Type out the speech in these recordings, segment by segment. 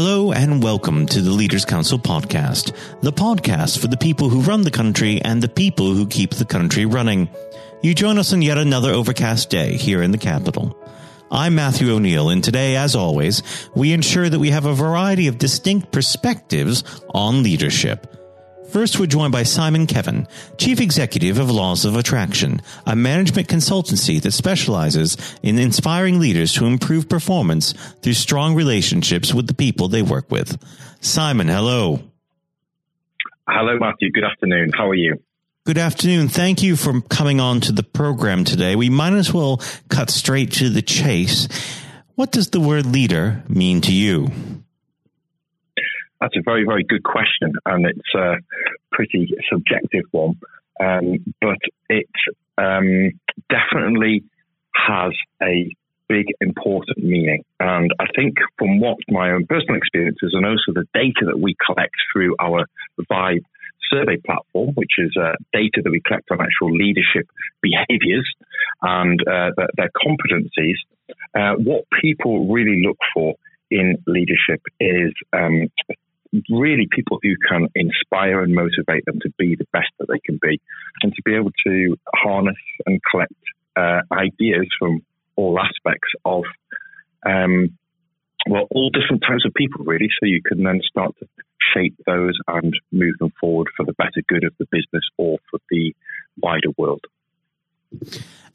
Hello and welcome to the Leaders Council podcast, the podcast for the people who run the country and the people who keep the country running. You join us on yet another overcast day here in the capital. I'm Matthew O'Neill, and today, as always, we ensure that we have a variety of distinct perspectives on leadership. First, we're joined by Simon Kevin, Chief Executive of Laws of Attraction, a management consultancy that specializes in inspiring leaders to improve performance through strong relationships with the people they work with. Simon, hello. Hello, Matthew. Good afternoon. How are you? Good afternoon. Thank you for coming on to the program today. We might as well cut straight to the chase. What does the word leader mean to you? That's a very, very good question, and it's a pretty subjective one. Um, but it um, definitely has a big, important meaning. And I think from what my own personal experiences and also the data that we collect through our Vibe survey platform, which is uh, data that we collect on actual leadership behaviors and uh, their, competencies, uh, what people really look for in leadership is um, really people who can inspire and motivate them to be the best that they can be and to be able to harness and collect uh, ideas from all aspects of um, well all different types of people really. So you can then start to shape those and move them forward for the better good of the business or for the wider world.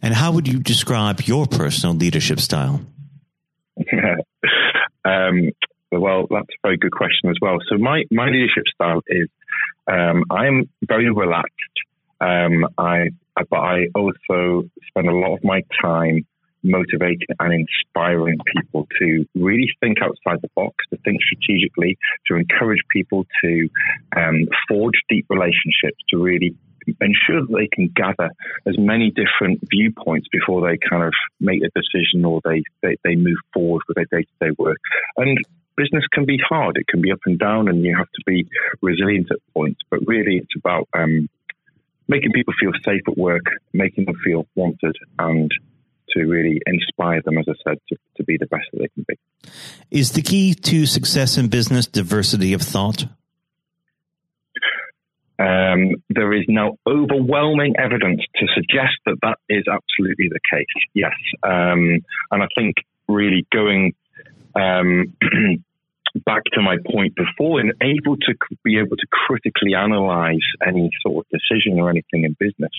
And how would you describe your personal leadership style? Um, well, that's a very good question as well. So my, my leadership style is um, I'm very relaxed. Um, I, but I also spend a lot of my time motivating and inspiring people to really think outside the box, to think strategically, to encourage people to um, forge deep relationships, to really ensure that they can gather as many different viewpoints before they kind of make a decision or they, they, they move forward with their day to day work. And business can be hard. It can be up and down, and you have to be resilient at points. But really, it's about um, making people feel safe at work, making them feel wanted, and to really inspire them, as I said, to, to be the best that they can be. Is the key to success in business diversity of thought? Um, there is now overwhelming evidence to suggest that that is absolutely the case. Yes, um, and I think really going um, back to my point before, and able to be able to critically analyze any sort of decision or anything in business,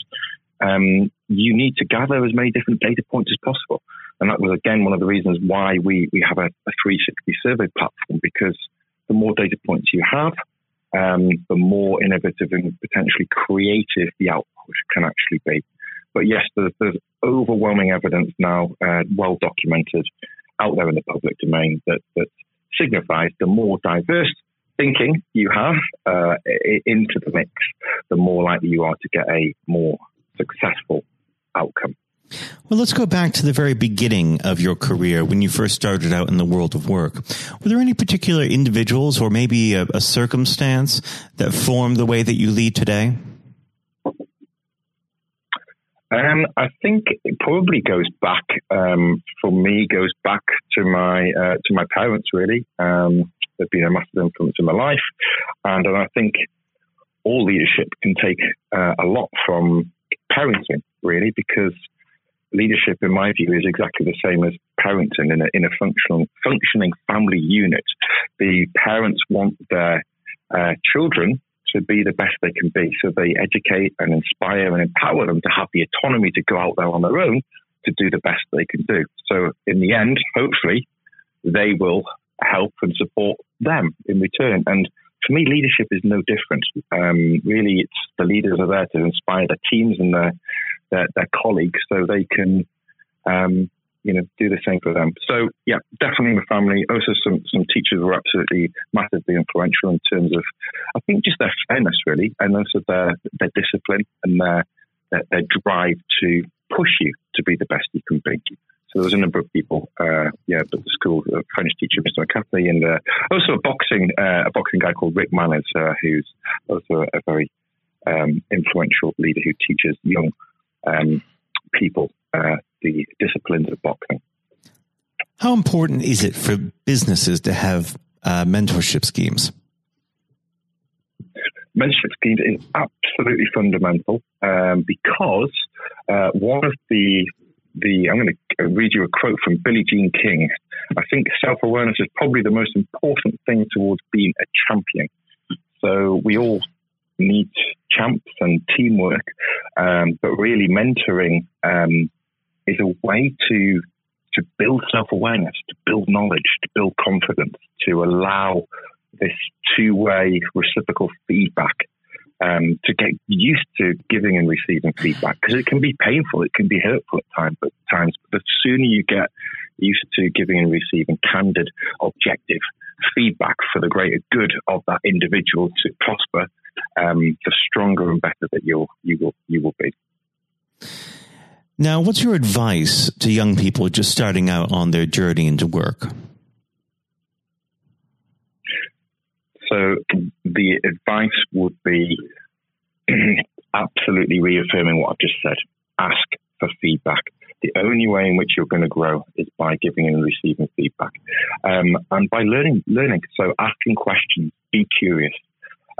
um, you need to gather as many different data points as possible. And that was again one of the reasons why we we have a, a 360 survey platform because the more data points you have, um, the more innovative and potentially creative the output can actually be. But yes, there's, there's overwhelming evidence now, uh, well documented, out there in the public domain that, that signifies the more diverse thinking you have uh, into the mix, the more likely you are to get a more successful outcome. Well, let's go back to the very beginning of your career when you first started out in the world of work. Were there any particular individuals or maybe a, a circumstance that formed the way that you lead today? Um, I think it probably goes back um, for me goes back to my uh, to my parents really. Um, they've been a massive influence in my life, and, and I think all leadership can take uh, a lot from parenting really because leadership, in my view, is exactly the same as parenting in a, in a functional functioning family unit. The parents want their uh, children to be the best they can be. So they educate and inspire and empower them to have the autonomy to go out there on their own to do the best they can do. So in the end, hopefully, they will help and support them in return. And for me, leadership is no different. Um, really, it's the leaders are there to inspire their teams and their their, their colleagues so they can um, you know, do the same for them. So yeah, definitely my family. Also, some some teachers were absolutely massively influential in terms of, I think, just their fairness really, and also their their discipline and their their, their drive to push you to be the best you can be. So there was a number of people, uh, yeah, at the school, a French teacher, Mr. McCarthy, and uh, also a boxing uh, a boxing guy called Rick Manners, uh, who's also a very um, influential leader who teaches young um, people uh, the disciplines of boxing. How important is it for businesses to have uh, mentorship schemes? Mentorship schemes is absolutely fundamental um, because uh, one of the the I'm going to read you a quote from Billie Jean King. I think self awareness is probably the most important thing towards being a champion. So we all need champs and teamwork, um, but really mentoring um, is a way to to build self awareness, to build knowledge, to build confidence, to allow this two way reciprocal feedback. Um, to get used to giving and receiving feedback because it can be painful, it can be hurtful at times. But times, but the sooner you get used to giving and receiving candid, objective feedback for the greater good of that individual to prosper, um, the stronger and better that you'll you will you will be. Now, what's your advice to young people just starting out on their journey into work? So, the advice would be absolutely reaffirming what I've just said. Ask for feedback. The only way in which you're going to grow is by giving and receiving feedback, um, and by learning. Learning. So, asking questions. Be curious.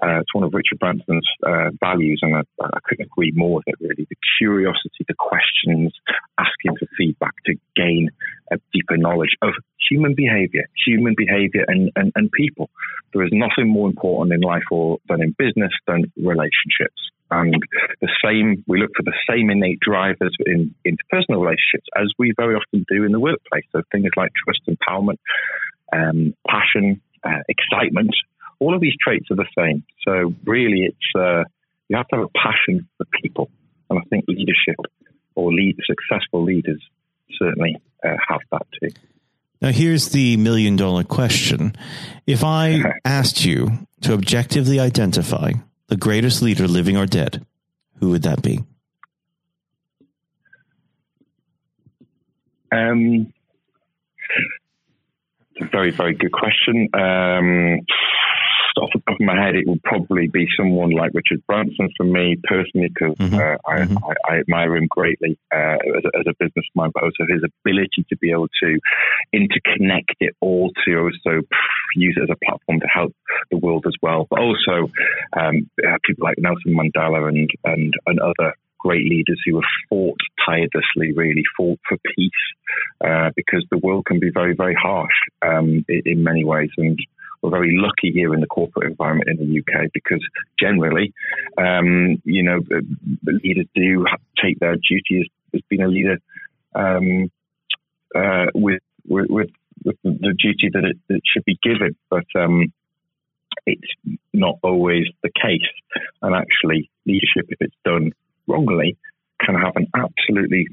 Uh, it's one of Richard Branson's uh, values, and I, I, couldn't agree more with it, really. The curiosity, the questions, asking for feedback to gain a deeper knowledge of human behavior, human behavior and, and, and people. There is nothing more important in life or than in business than relationships. And the same, we look for the same innate drivers in interpersonal relationships as we very often do in the workplace. So things like trust, empowerment, um, passion, uh, excitement, all of these traits are the same. So really, it's uh, you have to have a passion for people, and I think leadership or lead successful leaders certainly uh, have that too. Now, here's the million dollar question. If I asked you to objectively identify the greatest leader, living or dead, who would that be? Um, it's a very, very good question. Um, off the top of my head, it would probably be someone like Richard Branson for me personally, because mm-hmm. uh, I, mm-hmm. I, I, admire him greatly uh, as, a, as, a, businessman, but also his ability to be able to interconnect it all to also use it as a platform to help the world as well. But also um, people like Nelson Mandela and, and, and other great leaders who have fought tirelessly, really fought for peace, uh, because the world can be very, very harsh um, in, in, many ways. And we're very lucky here in the corporate environment in the UK because generally, um, you know, leaders do take their duty as, as being a leader um, uh, with, with, with the duty that it, should be given, but um, it's not always the case. And actually, leadership, if it's done wrongly, can have an absolutely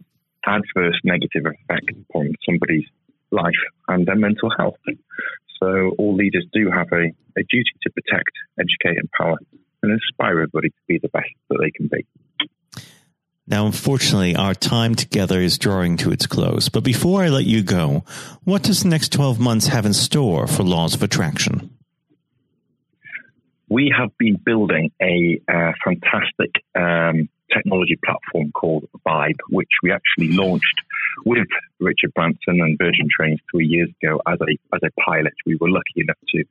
adverse negative effect upon somebody's life and their mental health. So all leaders do have a, a duty to protect, educate, empower, and inspire everybody to be the best that they can be. Now, unfortunately, our time together is drawing to its close. But before I let you go, what does the next 12 months have in store for Laws of Attraction? We have been building a uh, fantastic um, technology platform called Vibe, which we actually launched with Richard Branson and Virgin Trains three years ago as a as a pilot. We were lucky enough to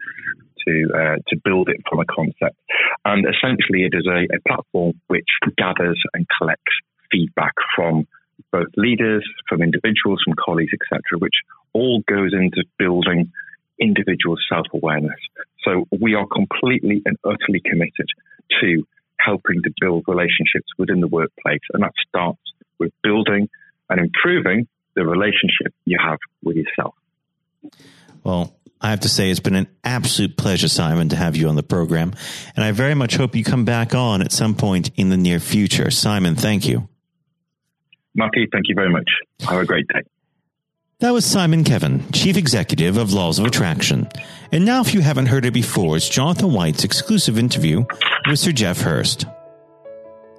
to uh, to build it from a concept, and essentially it is a, a platform which gathers and collects feedback from both leaders, from individuals, from colleagues, etc., which all goes into building individual self awareness. So we are completely and utterly committed to helping to build relationships within the workplace. And that starts with building and improving the relationship you have with yourself. Well, I have to say it's been an absolute pleasure, Simon, to have you on the program. And I very much hope you come back on at some point in the near future. Simon, thank you. Marty, thank you very much. Have a great day. That was Simon Kevin, Chief Executive of Laws of Attraction. And now, if you haven't heard it before, it's Jonathan White's exclusive interview with Sir Geoff Hurst.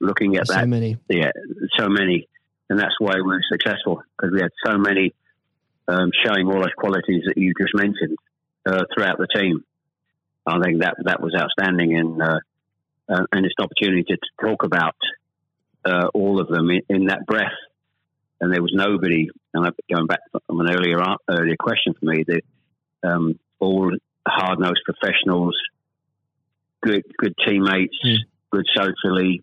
looking at that, so many, yeah, so many, and that's why we're successful because we had so many um, showing all those qualities that you just mentioned uh, throughout the team. I think that that was outstanding, and uh, uh, and it's an opportunity to, to talk about uh, all of them in, in, that breath. And there was nobody. And going back from an earlier earlier question for me, that um, all hard nosed professionals, good good teammates, mm. good socially,